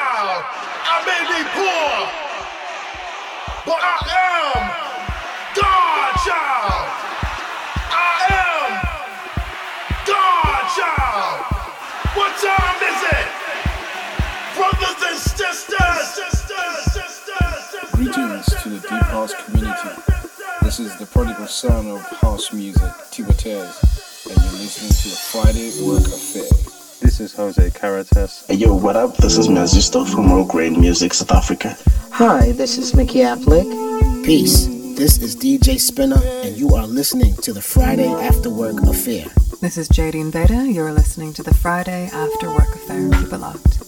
child. I may be poor, but I am God child. I am God child. What time is it? Brothers and sisters. Greetings to the Deep House community. This is the prodigal son of house music, Tibetez, and you're listening to a Friday Work Affair. This is Jose Carretas. Hey, yo, what up? This is Mazisto from Rogue Grain Music, South Africa. Hi, this is Mickey Affleck. Peace. This is DJ Spinna, and you are listening to the Friday After Work Affair. This is Jadine Veda. You're listening to the Friday After Work Affair. Keep it locked.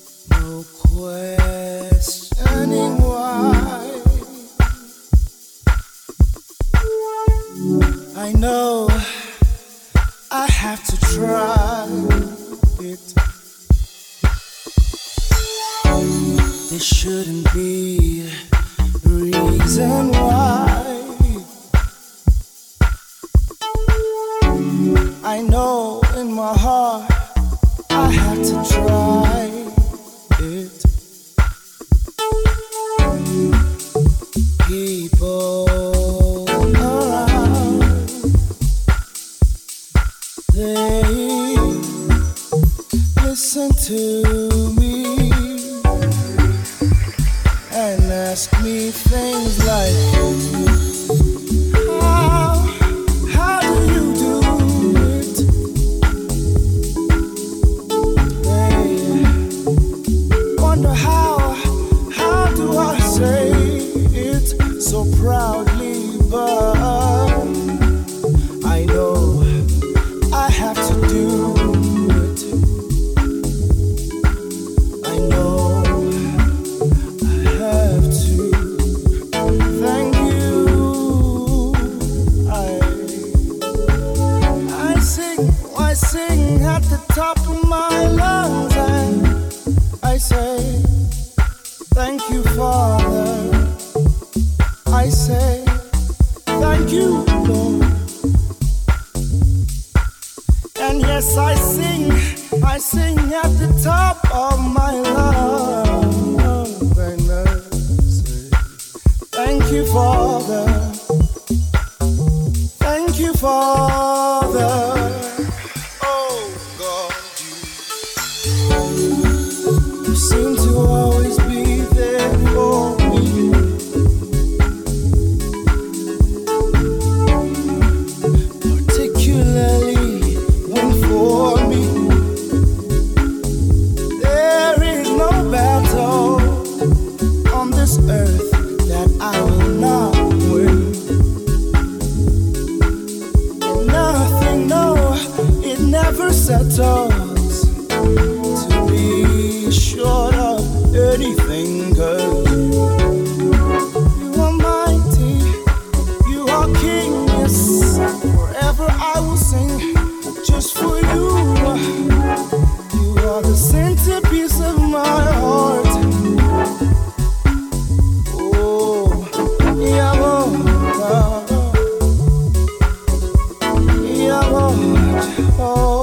Yeah, oh, oh,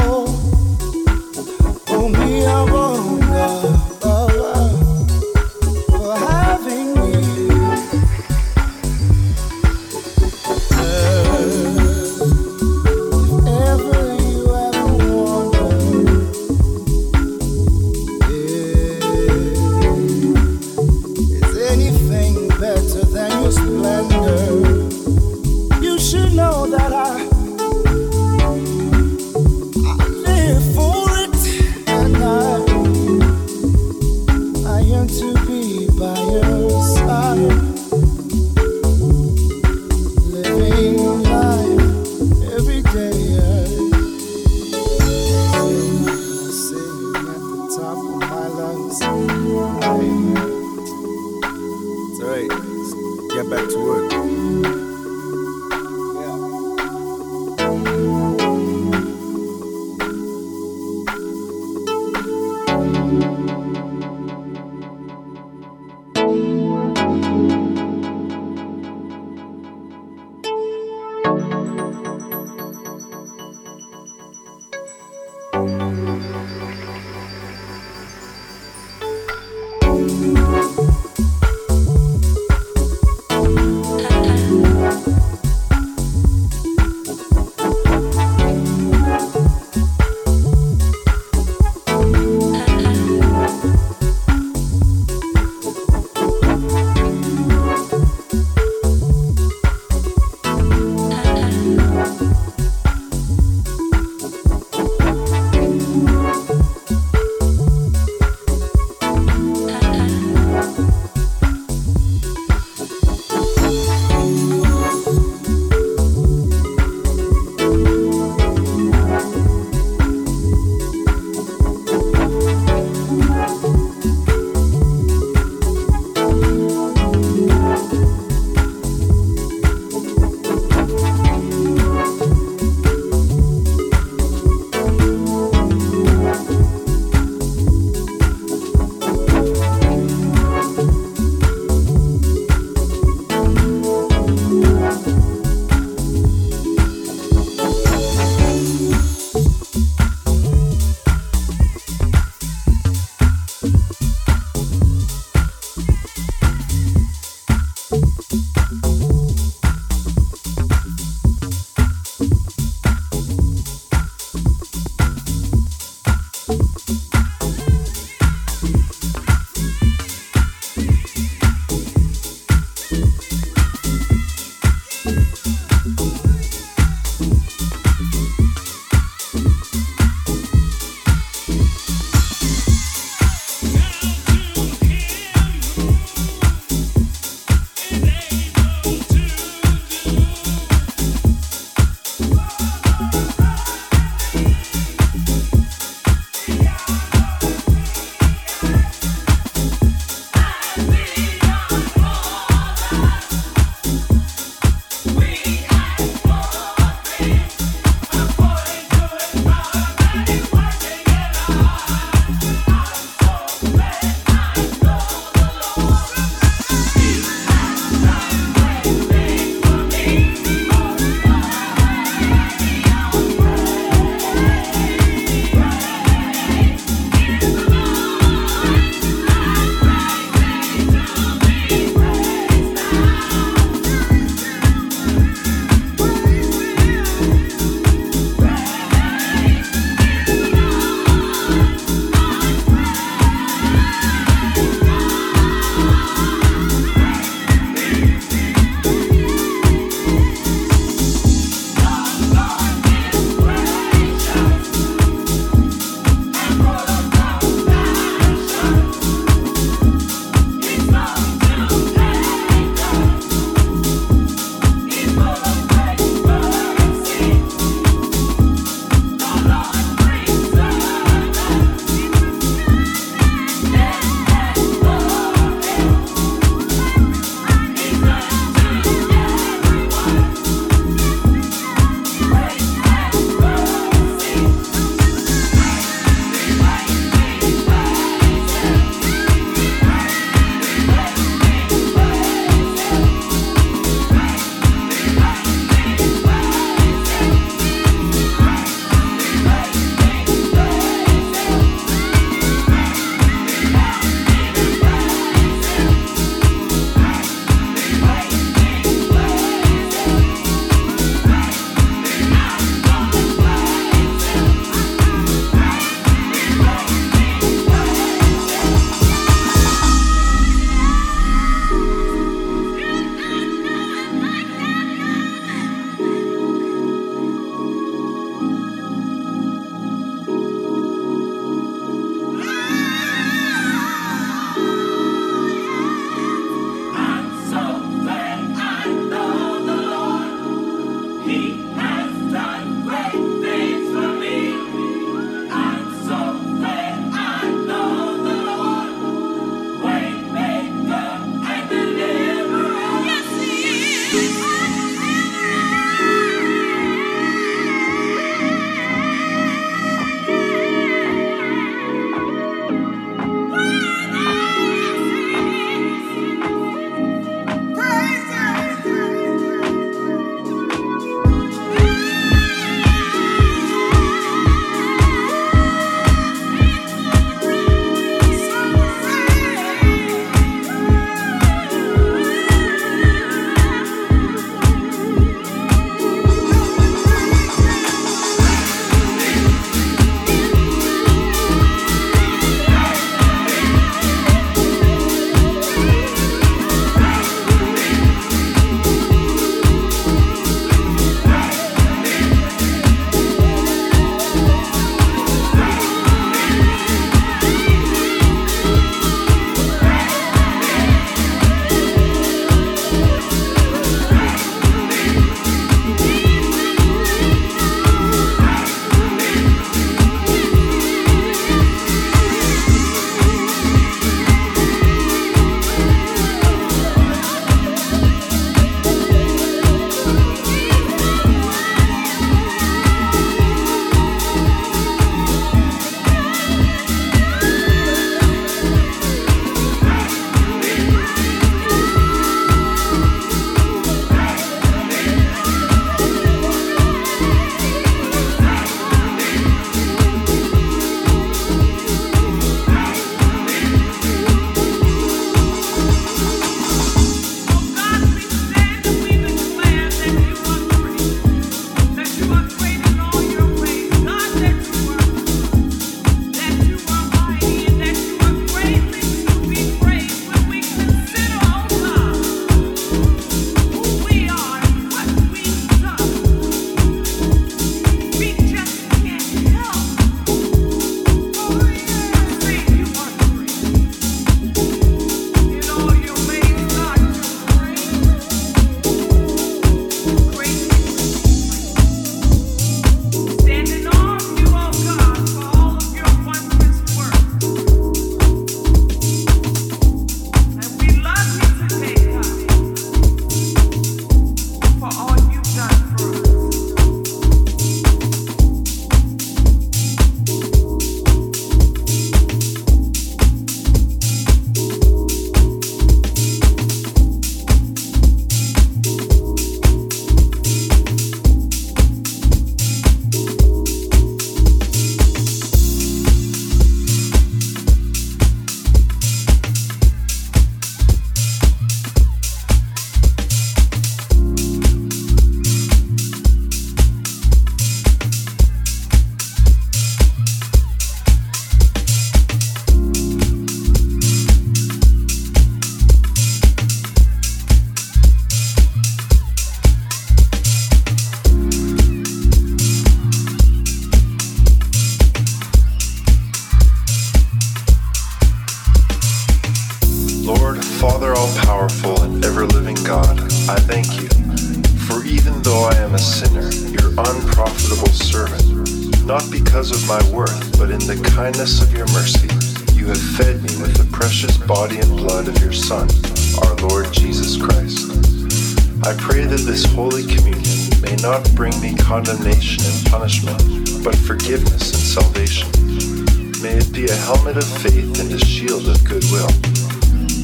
faith and a shield of goodwill.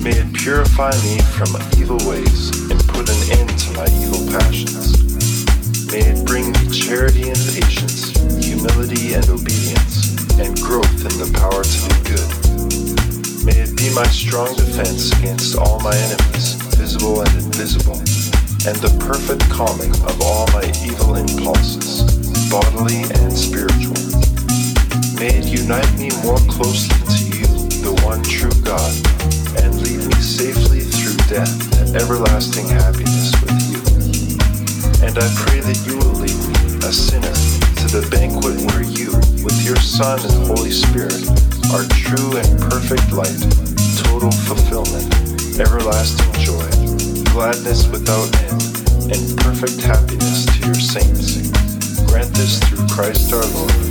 May it purify me from evil ways and put an end to my evil passions. May it bring me charity and patience, humility and obedience, and growth in the power to do good. May it be my strong defense against all my enemies, visible and invisible, and the perfect calming of all my evil impulses, bodily and spiritual. May it unite me more closely to the one true God, and lead me safely through death to everlasting happiness with you. And I pray that you will lead me, a sinner, to the banquet where you, with your Son and Holy Spirit, are true and perfect light, total fulfillment, everlasting joy, gladness without end, and perfect happiness to your saints. Grant this through Christ our Lord.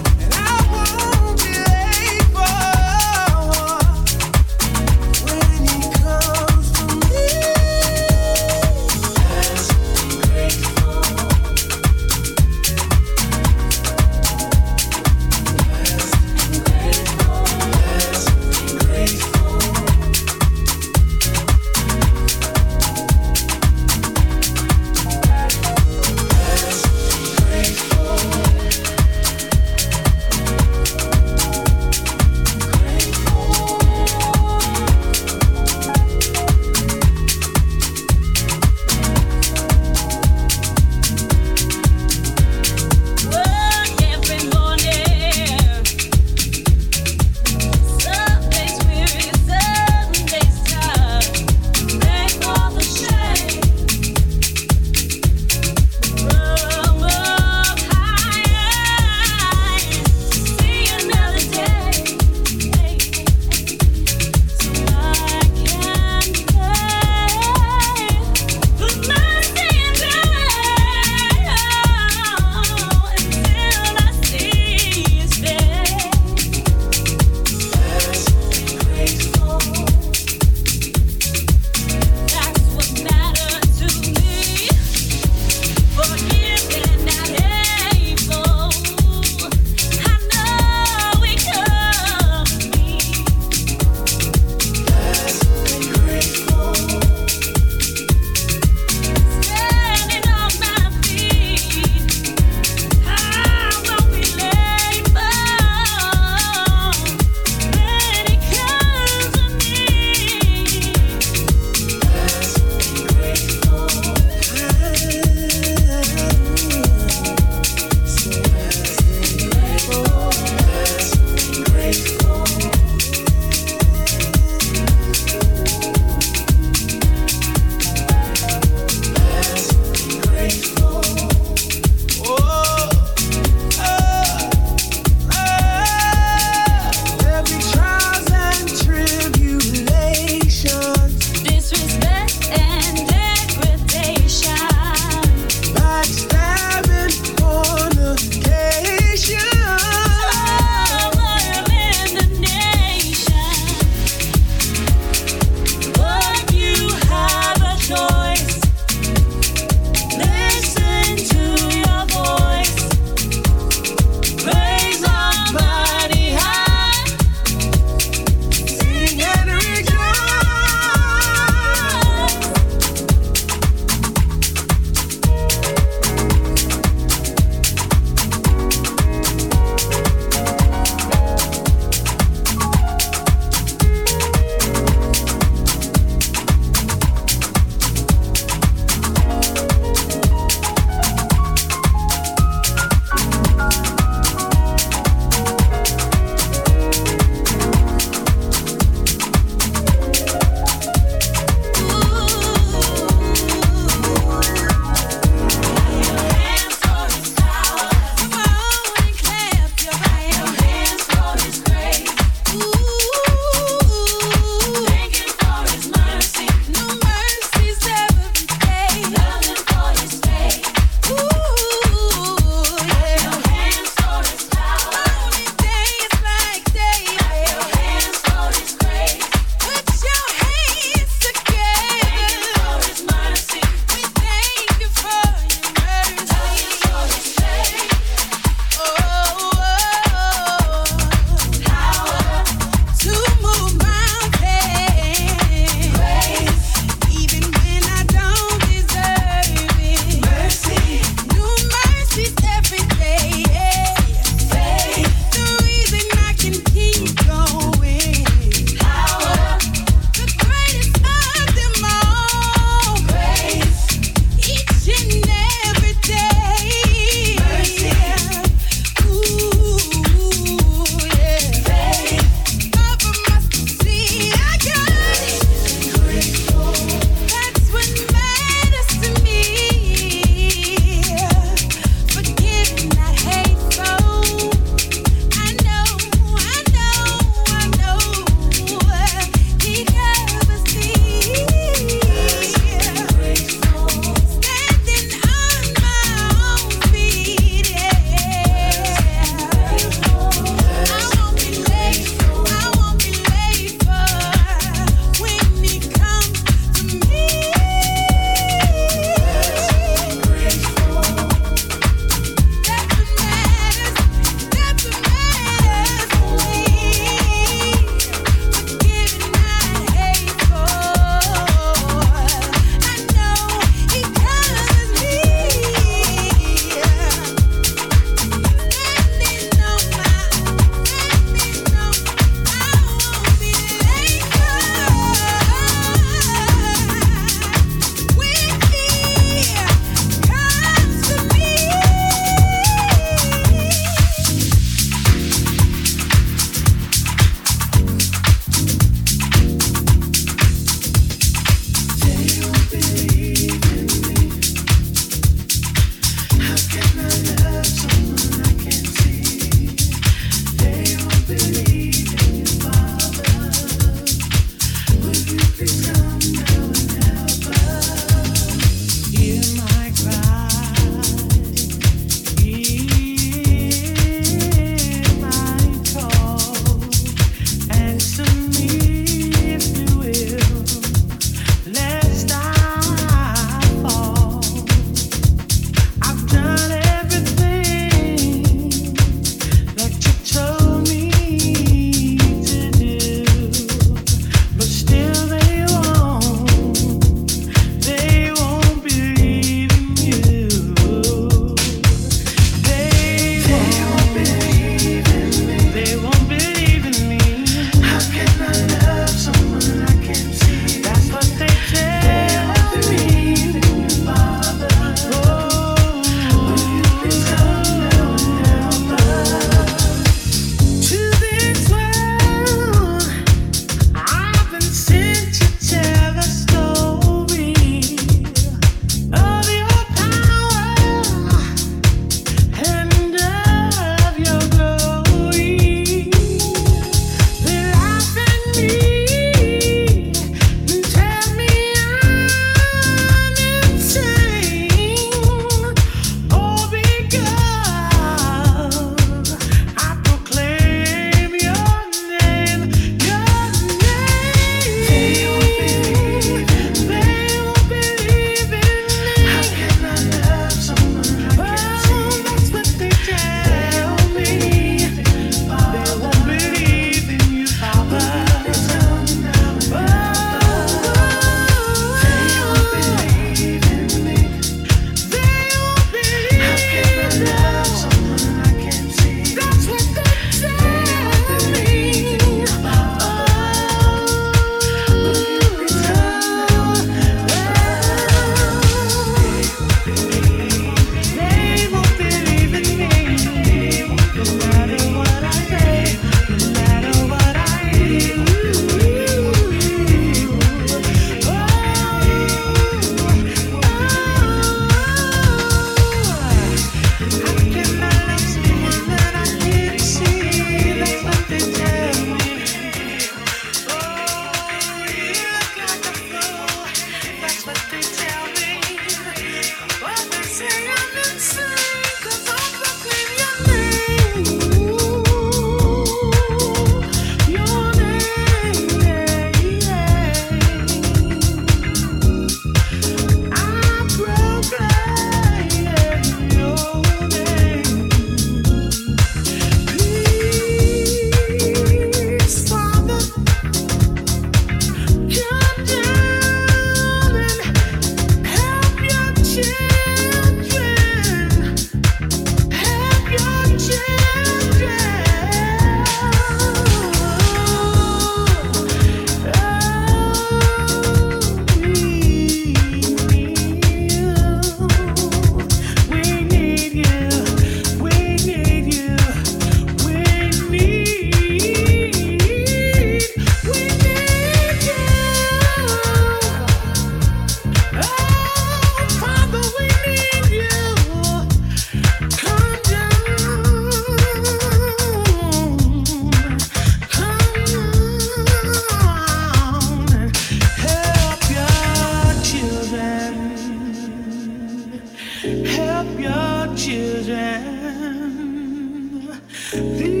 Please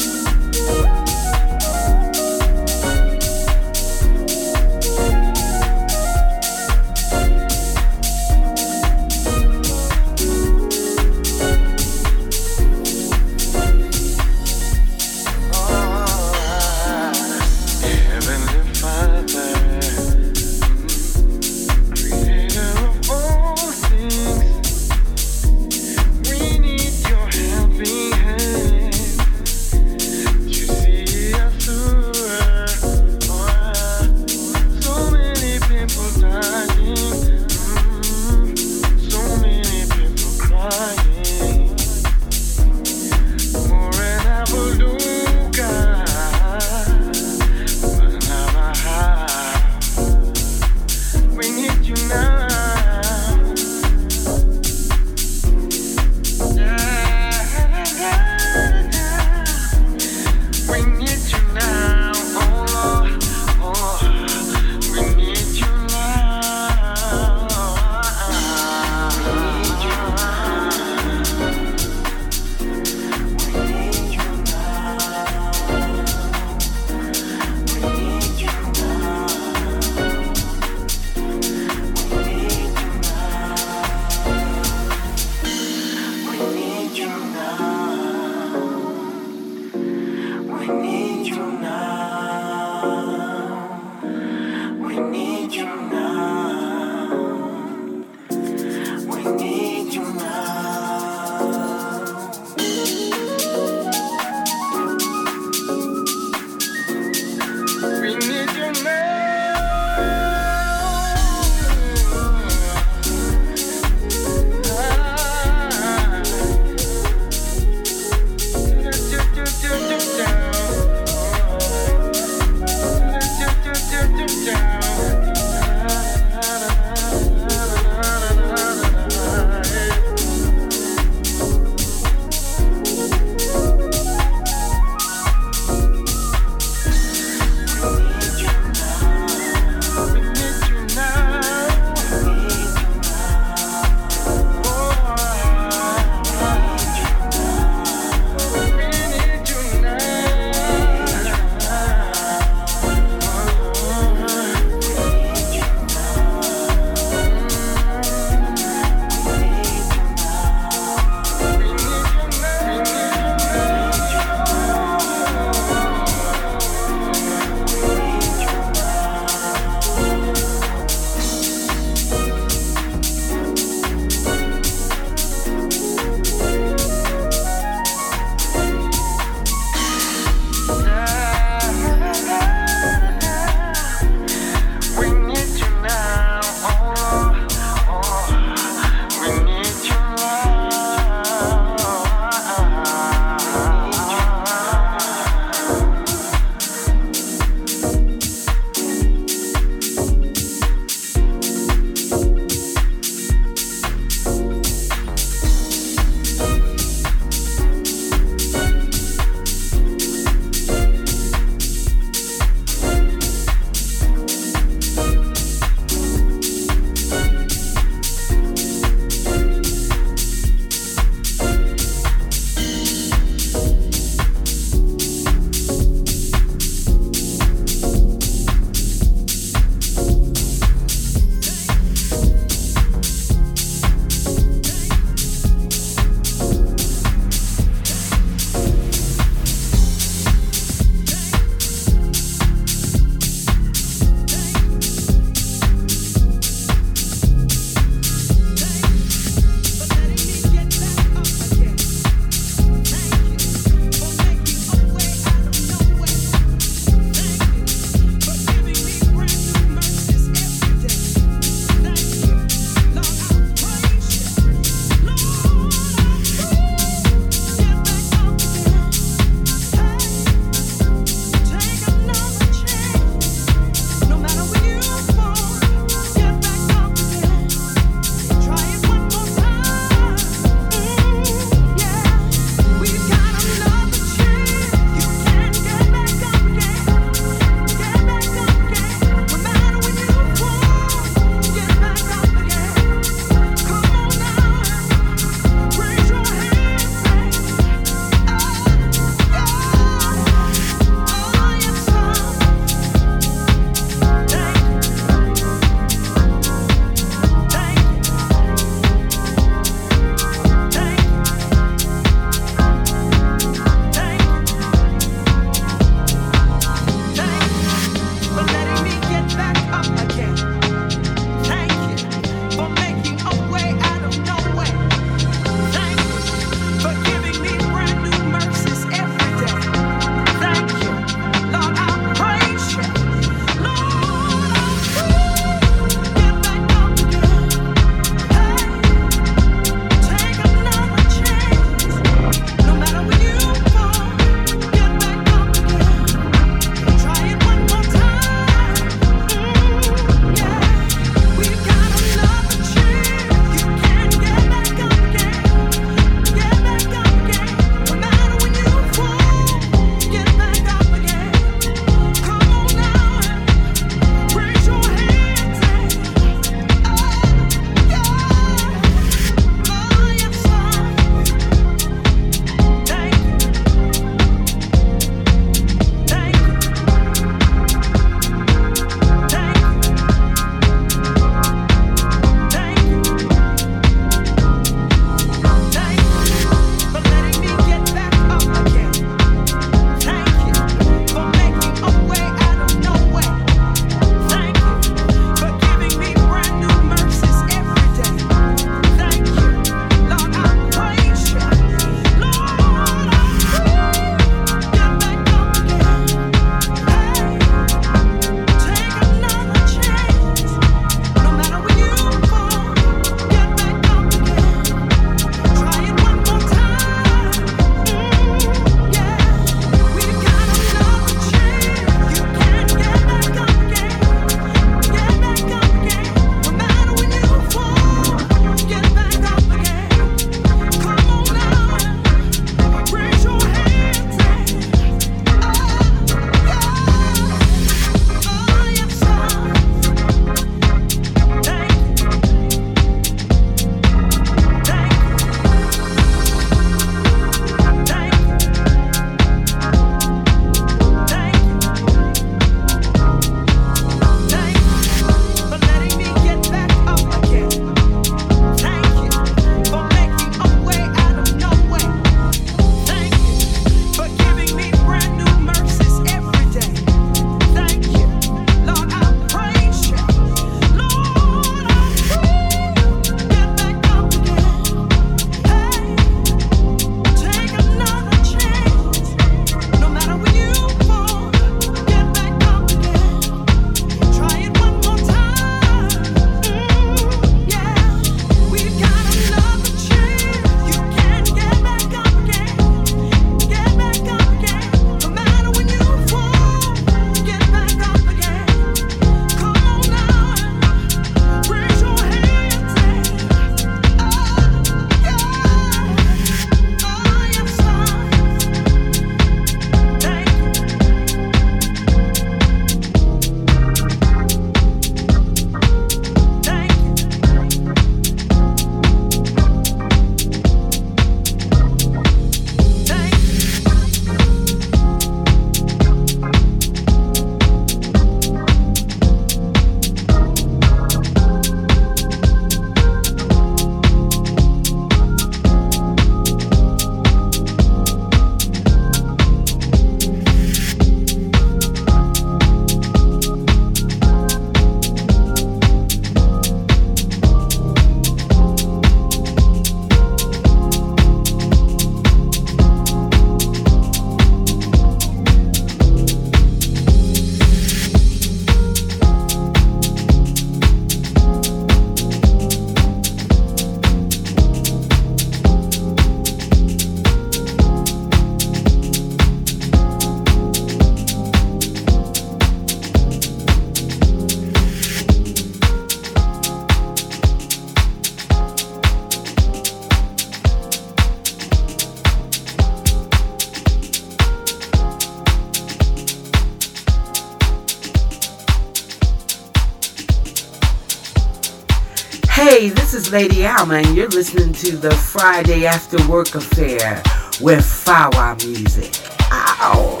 Lady Alma, and you're listening to the Friday After Work Affair with Fawa Music. Ow!